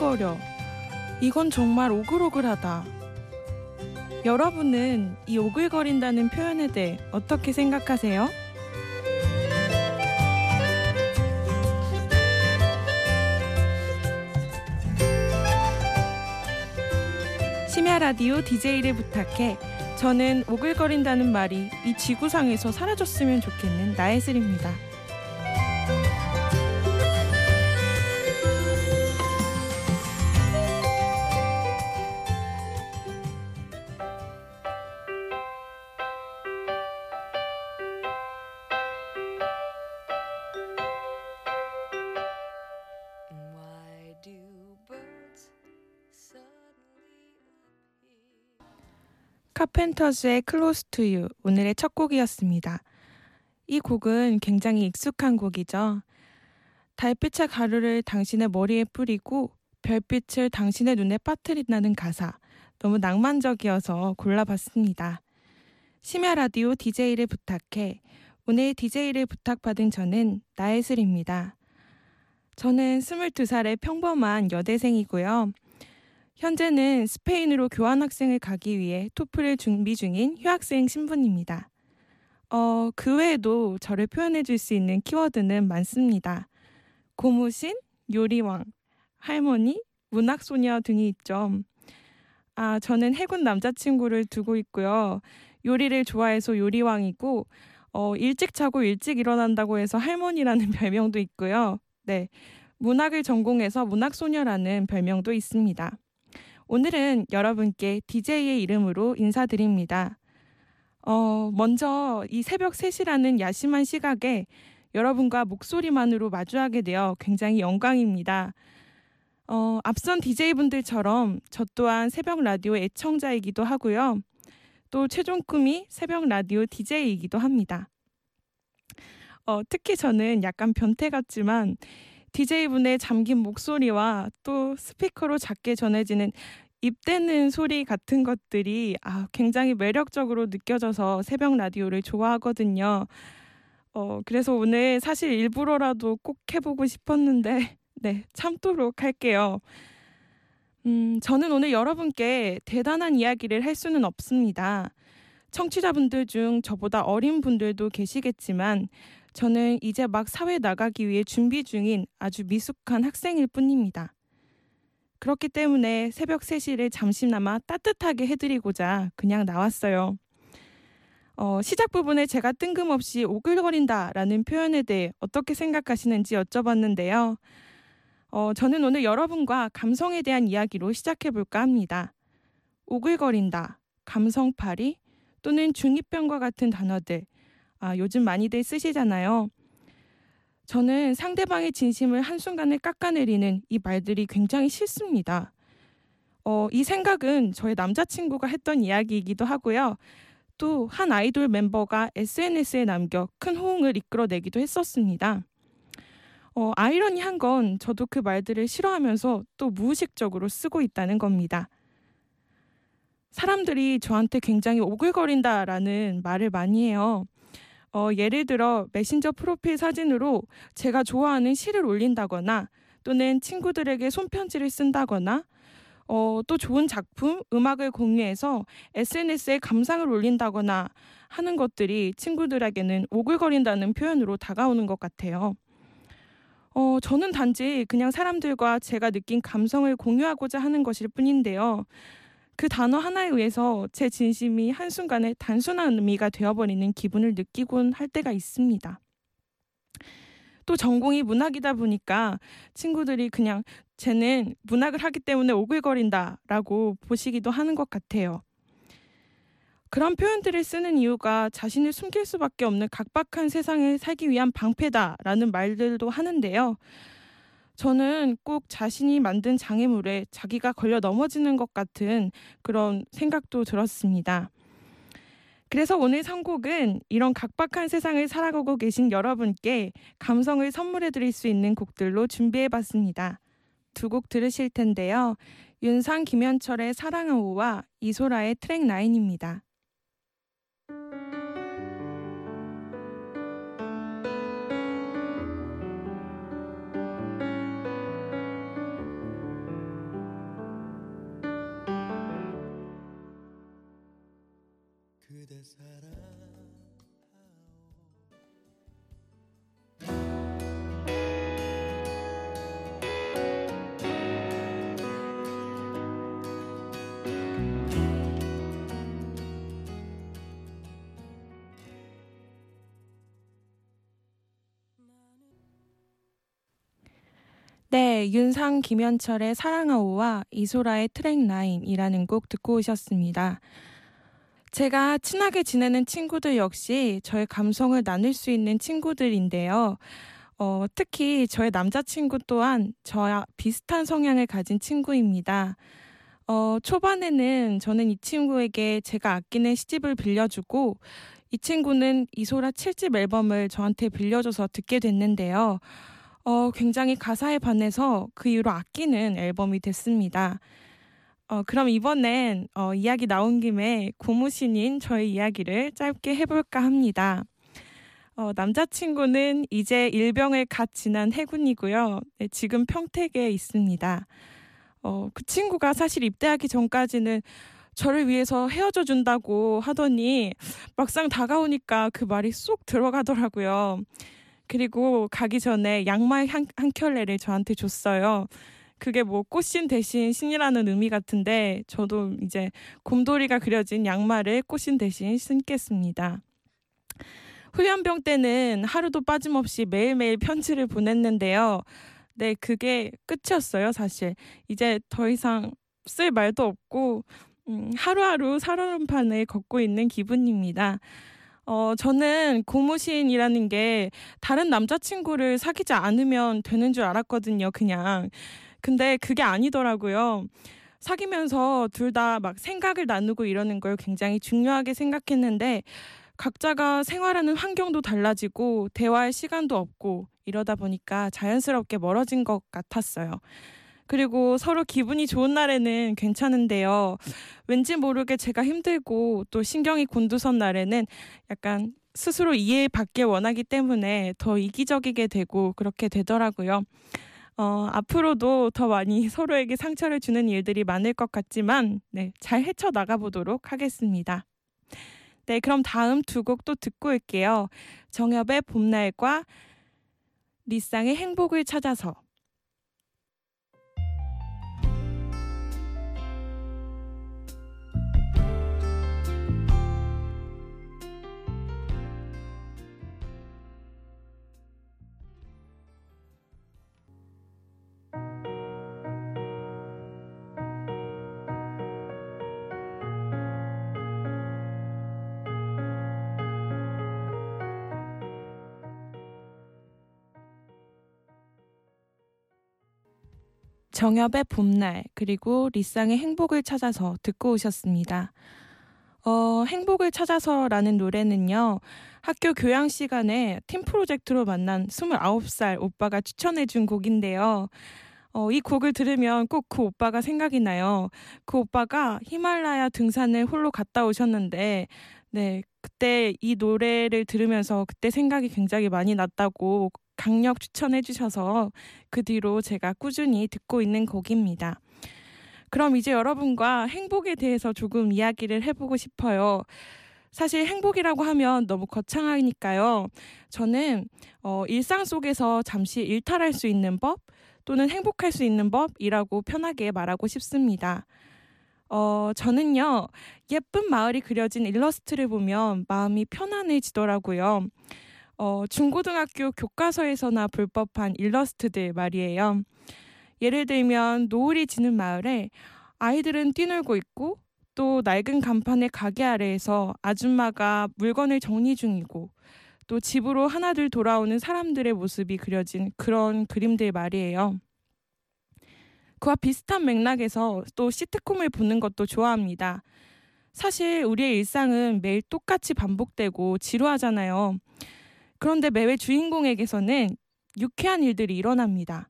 아, 오글거려. 이건 정말 오글오글하다. 여러분은 이 오글거린다는 표현에 대해 어떻게 생각하세요? 심야 라디오 DJ를 부탁해. 저는 오글거린다는 말이 이 지구상에서 사라졌으면 좋겠는 나혜슬입니다. 카펜터즈의 Close to You 오늘의 첫 곡이었습니다. 이 곡은 굉장히 익숙한 곡이죠. 달빛의 가루를 당신의 머리에 뿌리고 별빛을 당신의 눈에 빠뜨린다는 가사 너무 낭만적이어서 골라봤습니다. 심야 라디오 DJ를 부탁해 오늘 DJ를 부탁받은 저는 나혜슬입니다. 저는 22살의 평범한 여대생이고요. 현재는 스페인으로 교환학생을 가기 위해 토플을 준비 중인 휴학생 신분입니다. 어, 그 외에도 저를 표현해 줄 수 있는 키워드는 많습니다. 고무신, 요리왕, 할머니, 문학소녀 등이 있죠. 아, 저는 해군 남자친구를 두고 있고요. 요리를 좋아해서 요리왕이고, 어, 일찍 자고 일찍 일어난다고 해서 할머니라는 별명도 있고요. 네. 문학을 전공해서 문학소녀라는 별명도 있습니다. 오늘은 여러분께 DJ의 이름으로 인사드립니다. 어, 먼저 이 새벽 3시라는 야심한 시각에 여러분과 목소리만으로 마주하게 되어 굉장히 영광입니다. 어, 앞선 DJ분들처럼 저 또한 새벽 라디오 애청자이기도 하고요. 또 최종 꿈이 새벽 라디오 DJ이기도 합니다. 어, 특히 저는 약간 변태 같지만 DJ분의 잠긴 목소리와 또 스피커로 작게 전해지는 입대는 소리 같은 것들이 아, 굉장히 매력적으로 느껴져서 새벽 라디오를 좋아하거든요. 어, 그래서 오늘 사실 일부러라도 꼭 해보고 싶었는데, 네, 참도록 할게요. 음, 저는 오늘 여러분께 대단한 이야기를 할 수는 없습니다. 청취자분들 중 저보다 어린 분들도 계시겠지만, 저는 이제 막 사회 나가기 위해 준비 중인 아주 미숙한 학생일 뿐입니다. 그렇기 때문에 새벽 3시를 잠시나마 따뜻하게 해드리고자 그냥 나왔어요. 어, 시작 부분에 제가 뜬금없이 오글거린다 라는 표현에 대해 어떻게 생각하시는지 여쭤봤는데요. 어, 저는 오늘 여러분과 감성에 대한 이야기로 시작해 볼까 합니다. 오글거린다, 감성파리 또는 중2병과 같은 단어들, 아, 요즘 많이들 쓰시잖아요. 저는 상대방의 진심을 한순간에 깎아내리는 이 말들이 굉장히 싫습니다. 어, 이 생각은 저의 남자친구가 했던 이야기이기도 하고요. 또 한 아이돌 멤버가 SNS에 남겨 큰 호응을 이끌어내기도 했었습니다. 어, 아이러니한 건 저도 그 말들을 싫어하면서 또 무의식적으로 쓰고 있다는 겁니다. 사람들이 저한테 굉장히 오글거린다라는 말을 많이 해요. 어, 예를 들어 메신저 프로필 사진으로 제가 좋아하는 시를 올린다거나 또는 친구들에게 손편지를 쓴다거나 어, 또 좋은 작품, 음악을 공유해서 SNS에 감상을 올린다거나 하는 것들이 친구들에게는 오글거린다는 표현으로 다가오는 것 같아요. 어, 저는 단지 그냥 사람들과 제가 느낀 감성을 공유하고자 하는 것일 뿐인데요. 그 단어 하나에 의해서 제 진심이 한순간에 단순한 의미가 되어버리는 기분을 느끼곤 할 때가 있습니다. 또 전공이 문학이다 보니까 친구들이 그냥 쟤는 문학을 하기 때문에 오글거린다 라고 보시기도 하는 것 같아요. 그런 표현들을 쓰는 이유가 자신을 숨길 수밖에 없는 각박한 세상에 살기 위한 방패다라는 말들도 하는데요. 저는 꼭 자신이 만든 장애물에 자기가 걸려 넘어지는 것 같은 그런 생각도 들었습니다. 그래서 오늘 선곡은 이런 각박한 세상을 살아가고 계신 여러분께 감성을 선물해 드릴 수 있는 곡들로 준비해 봤습니다. 두 곡 들으실 텐데요. 윤상 김현철의 사랑의 오와 이소라의 트랙 9입니다. 네, 윤상 김현철의 사랑아오와 이소라의 트랙 라인이라는 곡 듣고 오셨습니다. 제가 친하게 지내는 친구들 역시 저의 감성을 나눌 수 있는 친구들인데요. 어, 특히 저의 남자친구 또한 저와 비슷한 성향을 가진 친구입니다. 어, 초반에는 저는 이 친구에게 제가 아끼는 시집을 빌려주고 이 친구는 이소라 7집 앨범을 저한테 빌려줘서 듣게 됐는데요. 어, 굉장히 가사에 반해서 그 이후로 아끼는 앨범이 됐습니다. 어, 그럼 이번엔 어, 이야기 나온 김에 고무신인 저의 이야기를 짧게 해볼까 합니다. 어, 남자친구는 이제 일병을 갓 지난 해군이고요. 네, 지금 평택에 있습니다. 어, 그 친구가 사실 입대하기 전까지는 저를 위해서 헤어져 준다고 하더니 막상 다가오니까 그 말이 쏙 들어가더라고요. 그리고 가기 전에 양말 한, 한 켤레를 저한테 줬어요. 그게 뭐 꽃신 대신 신이라는 의미 같은데 저도 이제 곰돌이가 그려진 양말을 꽃신 대신 신겠습니다. 훈련병 때는 하루도 빠짐없이 매일매일 편지를 보냈는데요. 네, 그게 끝이었어요, 사실. 이제 더 이상 쓸 말도 없고 음, 하루하루 살얼음판을 걷고 있는 기분입니다. 어, 저는 고무신이라는 게 다른 남자친구를 사귀지 않으면 되는 줄 알았거든요, 그냥. 근데 그게 아니더라고요. 사귀면서 둘 다 막 생각을 나누고 이러는 걸 굉장히 중요하게 생각했는데 각자가 생활하는 환경도 달라지고 대화할 시간도 없고 이러다 보니까 자연스럽게 멀어진 것 같았어요. 그리고 서로 기분이 좋은 날에는 괜찮은데요. 왠지 모르게 제가 힘들고 또 신경이 곤두선 날에는 약간 스스로 이해받길 원하기 때문에 더 이기적이게 되고 그렇게 되더라고요. 어, 앞으로도 더 많이 서로에게 상처를 주는 일들이 많을 것 같지만, 네, 잘 헤쳐나가 보도록 하겠습니다. 네, 그럼 다음 두 곡 또 듣고 올게요. 정엽의 봄날과 리쌍의 행복을 찾아서. 정엽의 봄날 그리고 리쌍의 행복을 찾아서 듣고 오셨습니다. 어, 행복을 찾아서라는 노래는요. 학교 교양 시간에 팀 프로젝트로 만난 29살 오빠가 추천해 준 곡인데요. 어, 이 곡을 들으면 꼭 그 오빠가 생각이 나요. 그 오빠가 히말라야 등산을 홀로 갔다 오셨는데 네, 그때 이 노래를 들으면서 그때 생각이 굉장히 많이 났다고 강력 추천해 주셔서 그 뒤로 제가 꾸준히 듣고 있는 곡입니다. 그럼 이제 여러분과 행복에 대해서 조금 이야기를 해보고 싶어요. 사실 행복이라고 하면 너무 거창하니까요. 저는 어, 일상 속에서 잠시 일탈할 수 있는 법 또는 행복할 수 있는 법이라고 편하게 말하고 싶습니다. 어, 저는요, 예쁜 마을이 그려진 일러스트를 보면 마음이 편안해지더라고요. 어, 중고등학교 교과서에서나 볼 법한 일러스트들 말이에요. 예를 들면 노을이 지는 마을에 아이들은 뛰놀고 있고 또 낡은 간판의 가게 아래에서 아줌마가 물건을 정리 중이고 또 집으로 하나둘 돌아오는 사람들의 모습이 그려진 그런 그림들 말이에요. 그와 비슷한 맥락에서 또 시트콤을 보는 것도 좋아합니다. 사실 우리의 일상은 매일 똑같이 반복되고 지루하잖아요. 그런데 매회 주인공에게서는 유쾌한 일들이 일어납니다.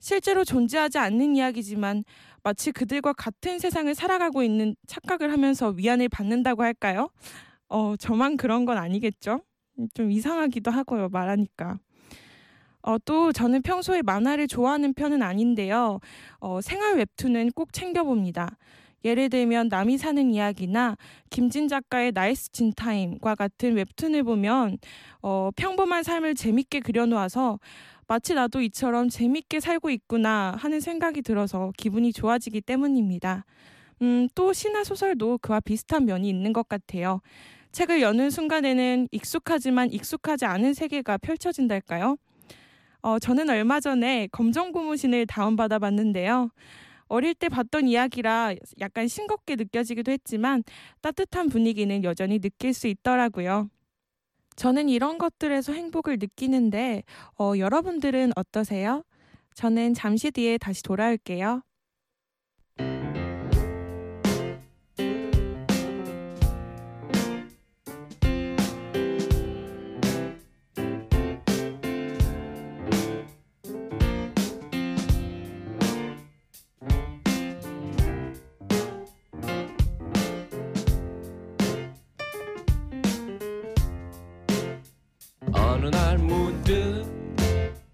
실제로 존재하지 않는 이야기지만 마치 그들과 같은 세상을 살아가고 있는 착각을 하면서 위안을 받는다고 할까요? 어, 저만 그런 건 아니겠죠? 좀 이상하기도 하고요, 말하니까. 어, 또 저는 평소에 만화를 좋아하는 편은 아닌데요. 어, 생활 웹툰은 꼭 챙겨봅니다. 예를 들면 남이 사는 이야기나 김진 작가의 나이스 진타임과 같은 웹툰을 보면 어, 평범한 삶을 재밌게 그려놓아서 마치 나도 이처럼 재밌게 살고 있구나 하는 생각이 들어서 기분이 좋아지기 때문입니다. 음, 또 신화 소설도 그와 비슷한 면이 있는 것 같아요. 책을 여는 순간에는 익숙하지만 익숙하지 않은 세계가 펼쳐진달까요? 어, 저는 얼마 전에 검정 고무신을 다운받아 봤는데요. 어릴 때 봤던 이야기라 약간 싱겁게 느껴지기도 했지만 따뜻한 분위기는 여전히 느낄 수 있더라고요. 저는 이런 것들에서 행복을 느끼는데 어, 여러분들은 어떠세요? 저는 잠시 뒤에 다시 돌아올게요.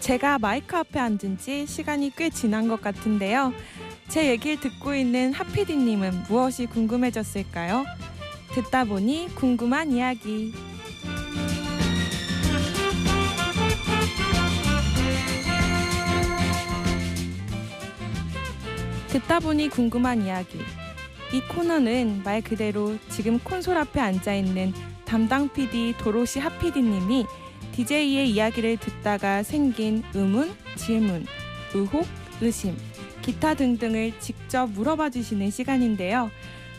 제가 마이크 앞에 앉은 지 시간이 꽤 지난 것 같은데요. 제 얘기를 듣고 있는 하피디님은 무엇이 궁금해졌을까요? 듣다 보니 궁금한 이야기. 듣다 보니 궁금한 이야기. 이 코너는 말 그대로 지금 콘솔 앞에 앉아 있는 담당 PD 도로시 하피디님이 DJ의 이야기를 듣다가 생긴 의문, 질문, 의혹, 의심, 기타 등등을 직접 물어봐 주시는 시간인데요.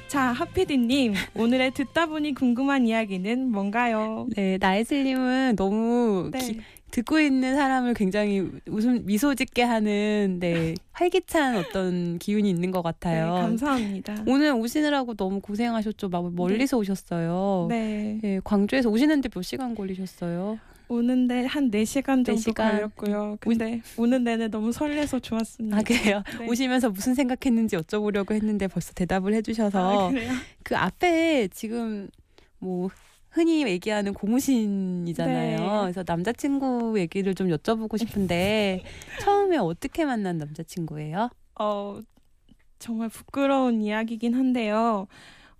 자, 하피디님, 오늘의 듣다 보니 궁금한 이야기는 뭔가요? 네, 나이슬님은 너무 네. 기- 듣고 있는 사람을 굉장히 웃음 미소 짓게 하는 네 활기찬 어떤 기운이 있는 것 네, 같아요. 감사합니다. 오늘 오시느라고 너무 고생하셨죠. 막 멀리서 오셨어요. 네, 네, 광주에서 오시는데 몇 시간 걸리셨어요? 오는데 한 4시간 정도 시간. 걸렸고요. 근데 오 는 내내 너무 설레서 좋았습니다. 아 그래요? 네. 오시면서 무슨 생각했는지 여쭤보려고 했는데 벌써 대답을 해주셔서 아, 그래요? 그 앞에 지금 뭐 흔히 얘기하는 고무신이잖아요. 네. 그래서 남자친구 얘기를 좀 여쭤보고 싶은데 처음에 어떻게 만난 남자친구예요? 어, 정말 부끄러운 이야기긴 한데요.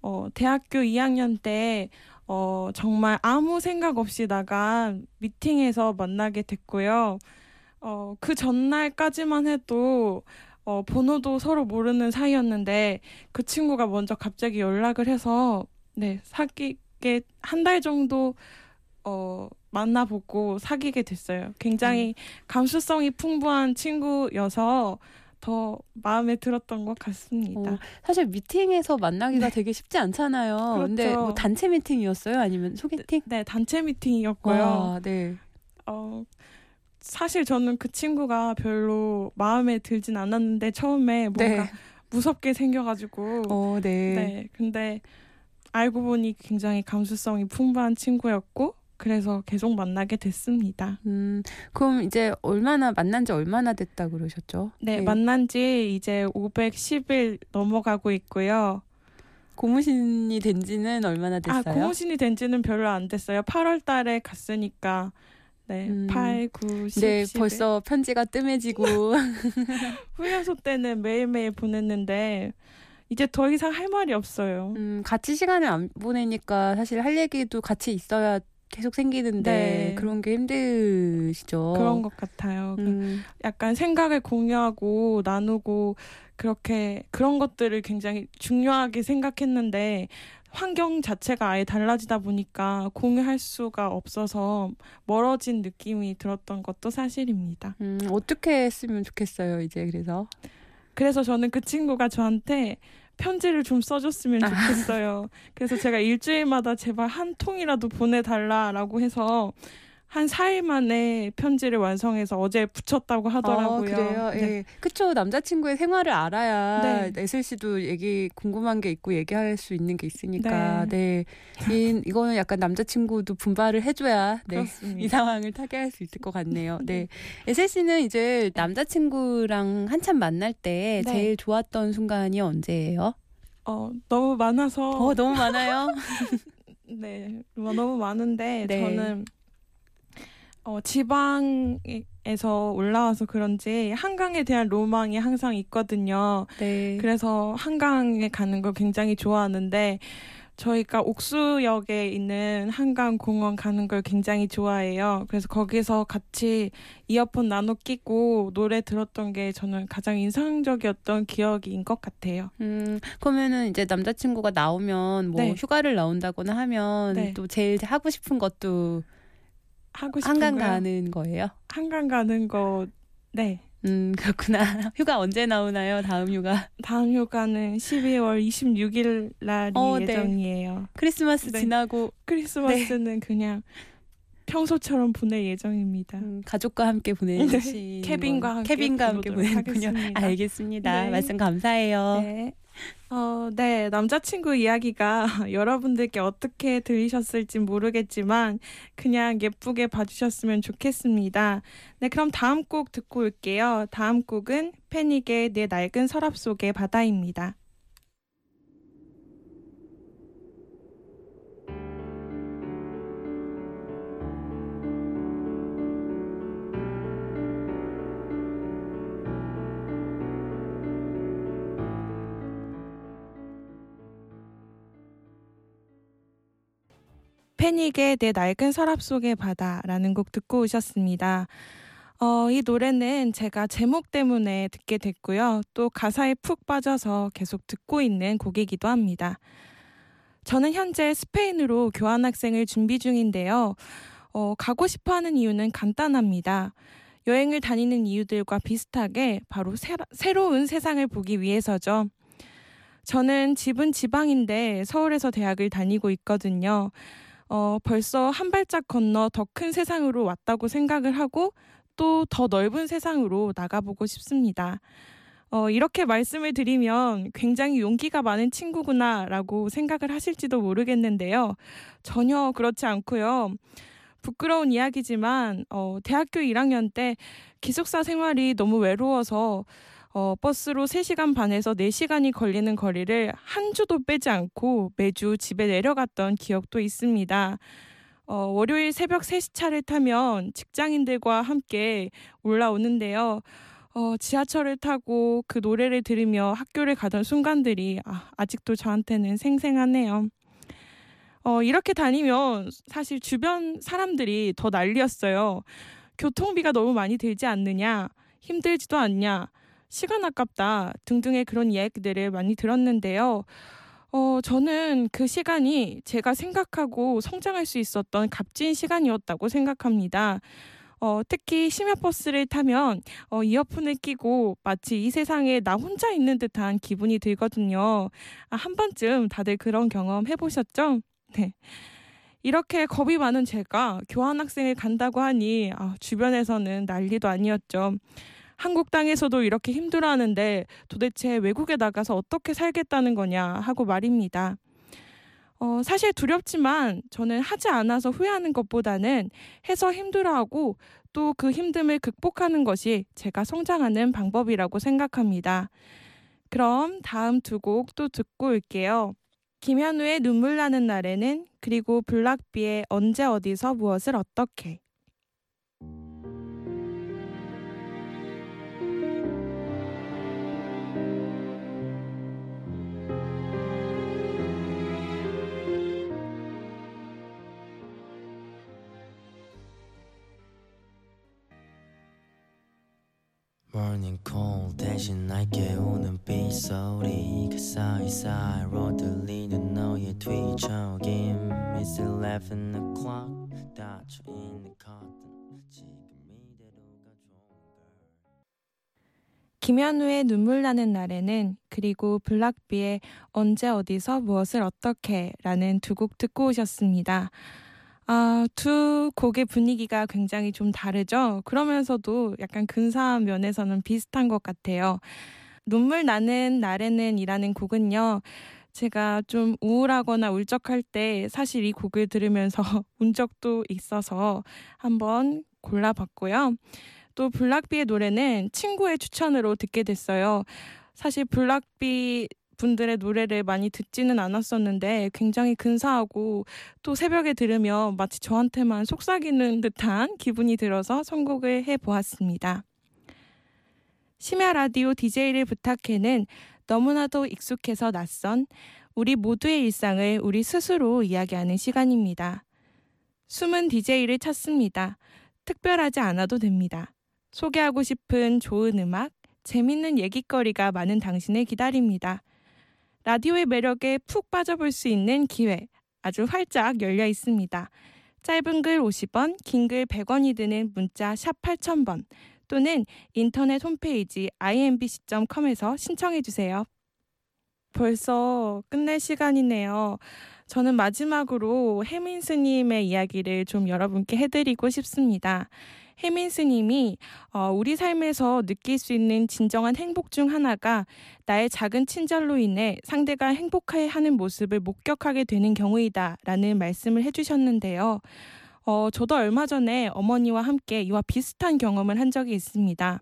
어, 대학교 2학년 때 어, 정말 아무 생각 없이 나간 미팅에서 만나게 됐고요. 어, 그 전날까지만 해도 어, 번호도 서로 모르는 사이였는데 그 친구가 먼저 갑자기 연락을 해서 네, 사귀게 한 달 정도 어, 만나보고 사귀게 됐어요. 굉장히 감수성이 풍부한 친구여서 더 마음에 들었던 것 같습니다. 어, 사실 미팅에서 만나기가 되게 쉽지 않잖아요. 그렇죠. 뭐 단체 미팅이었어요? 아니면 소개팅? 네, 단체 미팅이었고요. 와, 네. 어, 사실 저는 그 친구가 별로 마음에 들진 않았는데 처음에 뭔가 네. 무섭게 생겨가지고 어, 네. 네, 근데 알고 보니 굉장히 감수성이 풍부한 친구였고 그래서 계속 만나게 됐습니다. 음, 그럼 이제 얼마나 만난 지 얼마나 됐다 그러셨죠? 네, 만난 지 이제 510일 넘어가고 있고요. 고무신이 된 지는 얼마나 됐어요? 아, 고무신이 된 지는 별로 안 됐어요. 8월 달에 갔으니까 네, 음. 8, 9, 10, 네, 11. 벌써 편지가 뜸해지고 훈련소 때는 매일매일 보냈는데 이제 더 이상 할 말이 없어요. 음, 같이 시간을 안 보내니까 사실 할 얘기도 같이 있어야 계속 생기는데 네. 그런 게 힘드시죠. 그런 것 같아요. 그 음, 약간 생각을 공유하고 나누고 그렇게 그런 것들을 굉장히 중요하게 생각했는데 환경 자체가 아예 달라지다 보니까 공유할 수가 없어서 멀어진 느낌이 들었던 것도 사실입니다. 음, 어떻게 했으면 좋겠어요, 이제 그래서. 그래서 저는 그 친구가 저한테 편지를 좀 써줬으면 좋겠어요. 그래서 제가 일주일마다 제발 한 통이라도 보내달라라고 해서 한 4일 만에 편지를 완성해서 어제 붙였다고 하더라고요. 아, 그래요? 네. 예. 그쵸. 남자친구의 생활을 알아야 네. 애슬 씨도 얘기, 궁금한 게 있고 얘기할 수 있는 게 있으니까. 네. 이, 이거는 약간 남자친구도 분발을 해줘야, 네. 그렇습니다. 이 상황을 타개할 수 있을 것 같네요. 네. 에셀 씨는 이제 남자친구랑 한참 만날 때 네. 제일 좋았던 순간이 언제예요? 어, 너무 많아서 어, 너무 많아요. 네, 뭐 너무 많은데 네. 저는 어, 지방에서 올라와서 그런지 한강에 대한 로망이 항상 있거든요. 네. 그래서 한강에 가는 걸 굉장히 좋아하는데 저희가 옥수역에 있는 한강 공원 가는 걸 굉장히 좋아해요. 그래서 거기서 같이 이어폰 나눠 끼고 노래 들었던 게 저는 가장 인상적이었던 기억인 것 같아요. 음, 그러면은 이제 남자친구가 나오면 뭐 네. 휴가를 나온다거나 하면 네. 또 제일 하고 싶은 것도 하고 싶은 한강 거요? 가는 거예요? 한강 가는 거 네. 음, 그렇구나. 휴가 언제 나오나요? 다음 휴가. 다음 휴가는 12월 26일 날이 어, 네. 예정이에요. 크리스마스 네. 지나고 크리스마스는 그냥 평소처럼 보낼 예정입니다. 음, 가족과 함께 보내시 함께 케빈과 함께 보내도록 보내는군요. 하겠습니다. 알겠습니다. 네. 말씀 감사해요. 네. 어, 네. 남자친구 이야기가 여러분들께 어떻게 들리셨을지 모르겠지만 그냥 예쁘게 봐주셨으면 좋겠습니다. 네, 그럼 다음 곡 듣고 올게요. 다음 곡은 패닉의 내 낡은 서랍 속의 바다입니다. 패닉의 내 낡은 서랍 속의 바다라는 곡 듣고 오셨습니다. 어, 이 노래는 제가 제목 때문에 듣게 됐고요. 또 가사에 푹 빠져서 계속 듣고 있는 곡이기도 합니다. 저는 현재 스페인으로 교환학생을 준비 중인데요. 어, 가고 싶어 하는 이유는 간단합니다. 여행을 다니는 이유들과 비슷하게 바로 새, 새로운 세상을 보기 위해서죠. 저는 집은 지방인데 서울에서 대학을 다니고 있거든요. 어, 벌써 한 발짝 건너 더 큰 세상으로 왔다고 생각을 하고 또 더 넓은 세상으로 나가보고 싶습니다. 어, 이렇게 말씀을 드리면 굉장히 용기가 많은 친구구나라고 생각을 하실지도 모르겠는데요. 전혀 그렇지 않고요. 부끄러운 이야기지만 어, 대학교 1학년 때 기숙사 생활이 너무 외로워서 어, 버스로 3시간 반에서 4시간이 걸리는 거리를 한 주도 빼지 않고 매주 집에 내려갔던 기억도 있습니다. 어, 월요일 새벽 3시 차를 타면 직장인들과 함께 올라오는데요. 어, 지하철을 타고 그 노래를 들으며 학교를 가던 순간들이 아, 아직도 저한테는 생생하네요. 어, 이렇게 다니면 사실 주변 사람들이 더 난리였어요. 교통비가 너무 많이 들지 않느냐, 힘들지도 않냐, 시간 아깝다 등등의 그런 이야기들을 많이 들었는데요. 어, 저는 그 시간이 제가 생각하고 성장할 수 있었던 값진 시간이었다고 생각합니다. 어, 특히 심야버스를 타면 어, 이어폰을 끼고 마치 이 세상에 나 혼자 있는 듯한 기분이 들거든요. 아, 한 번쯤 다들 그런 경험 해보셨죠? 네. 이렇게 겁이 많은 제가 교환학생을 간다고 하니 아, 주변에서는 난리도 아니었죠. 한국 땅에서도 이렇게 힘들어하는데 도대체 외국에 나가서 어떻게 살겠다는 거냐 하고 말입니다. 어, 사실 두렵지만 저는 하지 않아서 후회하는 것보다는 해서 힘들어하고 또 그 힘듦을 극복하는 것이 제가 성장하는 방법이라고 생각합니다. 그럼 다음 두 곡 또 듣고 올게요. 김현우의 눈물 나는 날에는 그리고 블락비의 언제 어디서 무엇을 어떻게 Morning call 대신 날 깨우는 빗소리가 사이사이로 들리는 너의 뒤척임. It's 11 o'clock 닫혀 있는 커튼 지금 이대로가 좋은걸. 김현우의 눈물 나는 날에는 그리고 블락비의 언제 어디서 무엇을 어떻게 라는 두 곡 듣고 오셨습니다. 아, 두 곡의 분위기가 굉장히 좀 다르죠. 그러면서도 약간 근사한 면에서는 비슷한 것 같아요. 눈물 나는 날에는 이라는 곡은요. 제가 좀 우울하거나 울적할 때 사실 이 곡을 들으면서 운 적도 있어서 한번 골라봤고요. 또 블락비의 노래는 친구의 추천으로 듣게 됐어요. 사실 블락비 분들의 노래를 많이 듣지는 않았었는데 굉장히 근사하고 또 새벽에 들으면 마치 저한테만 속삭이는 듯한 기분이 들어서 선곡을 해 보았습니다. 심야 라디오 DJ를 부탁해는 너무나도 익숙해서 낯선 우리 모두의 일상을 우리 스스로 이야기하는 시간입니다. 숨은 DJ를 찾습니다. 특별하지 않아도 됩니다. 소개하고 싶은 좋은 음악, 재밌는 얘기거리가 많은 당신을 기다립니다. 라디오의 매력에 푹 빠져볼 수 있는 기회 아주 활짝 열려 있습니다. 짧은 글 50원, 긴 글 100원이 드는 문자 샵 8000번 또는 인터넷 홈페이지 imbc.com에서 신청해 주세요. 벌써 끝낼 시간이네요. 저는 마지막으로 혜민 스님의 이야기를 좀 여러분께 해드리고 싶습니다. 혜민 스님이 어, 우리 삶에서 느낄 수 있는 진정한 행복 중 하나가 나의 작은 친절로 인해 상대가 행복해하는 모습을 목격하게 되는 경우이다라는 말씀을 해주셨는데요. 어, 저도 얼마 전에 어머니와 함께 이와 비슷한 경험을 한 적이 있습니다.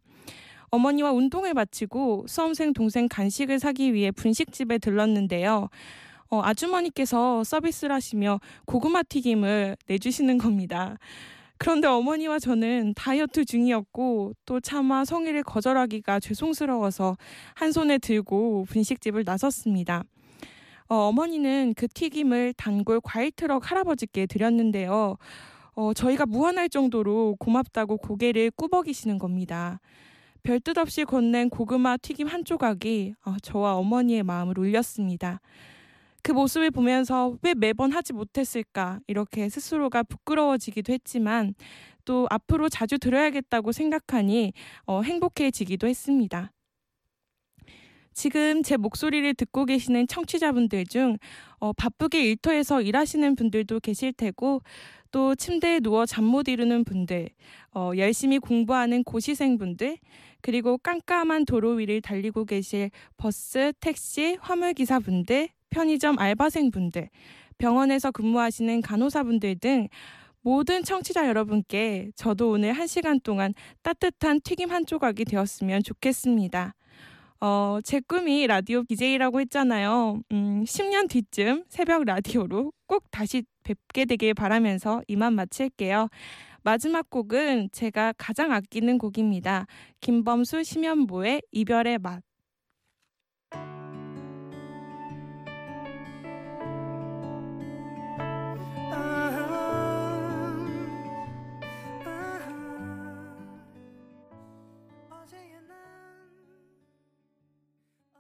어머니와 운동을 마치고 수험생 동생 간식을 사기 위해 분식집에 들렀는데요. 어, 아주머니께서 서비스를 하시며 고구마 튀김을 내주시는 겁니다. 그런데 어머니와 저는 다이어트 중이었고 또 차마 성의를 거절하기가 죄송스러워서 한 손에 들고 분식집을 나섰습니다. 어, 어머니는 그 튀김을 단골 과일 트럭 할아버지께 드렸는데요. 어, 저희가 무한할 정도로 고맙다고 고개를 꾸벅이시는 겁니다. 별뜻 없이 건넨 고구마 튀김 한 조각이 어, 저와 어머니의 마음을 울렸습니다. 그 모습을 보면서 왜 매번 하지 못했을까 이렇게 스스로가 부끄러워지기도 했지만 또 앞으로 자주 들어야겠다고 생각하니 어, 행복해지기도 했습니다. 지금 제 목소리를 듣고 계시는 청취자분들 중 어, 바쁘게 일터에서 일하시는 분들도 계실 테고 또 침대에 누워 잠 못 이루는 분들, 어, 열심히 공부하는 고시생분들, 그리고 깜깜한 도로 위를 달리고 계실 버스, 택시, 화물기사분들, 편의점 알바생분들, 병원에서 근무하시는 간호사분들 등 모든 청취자 여러분께 저도 오늘 한 시간 동안 따뜻한 튀김 한 조각이 되었으면 좋겠습니다. 어, 제 꿈이 라디오 BJ라고 했잖아요. 음, 10년 뒤쯤 새벽 라디오로 꼭 다시 뵙게 되길 바라면서 이만 마칠게요. 마지막 곡은 제가 가장 아끼는 곡입니다. 김범수 심연보의 이별의 맛.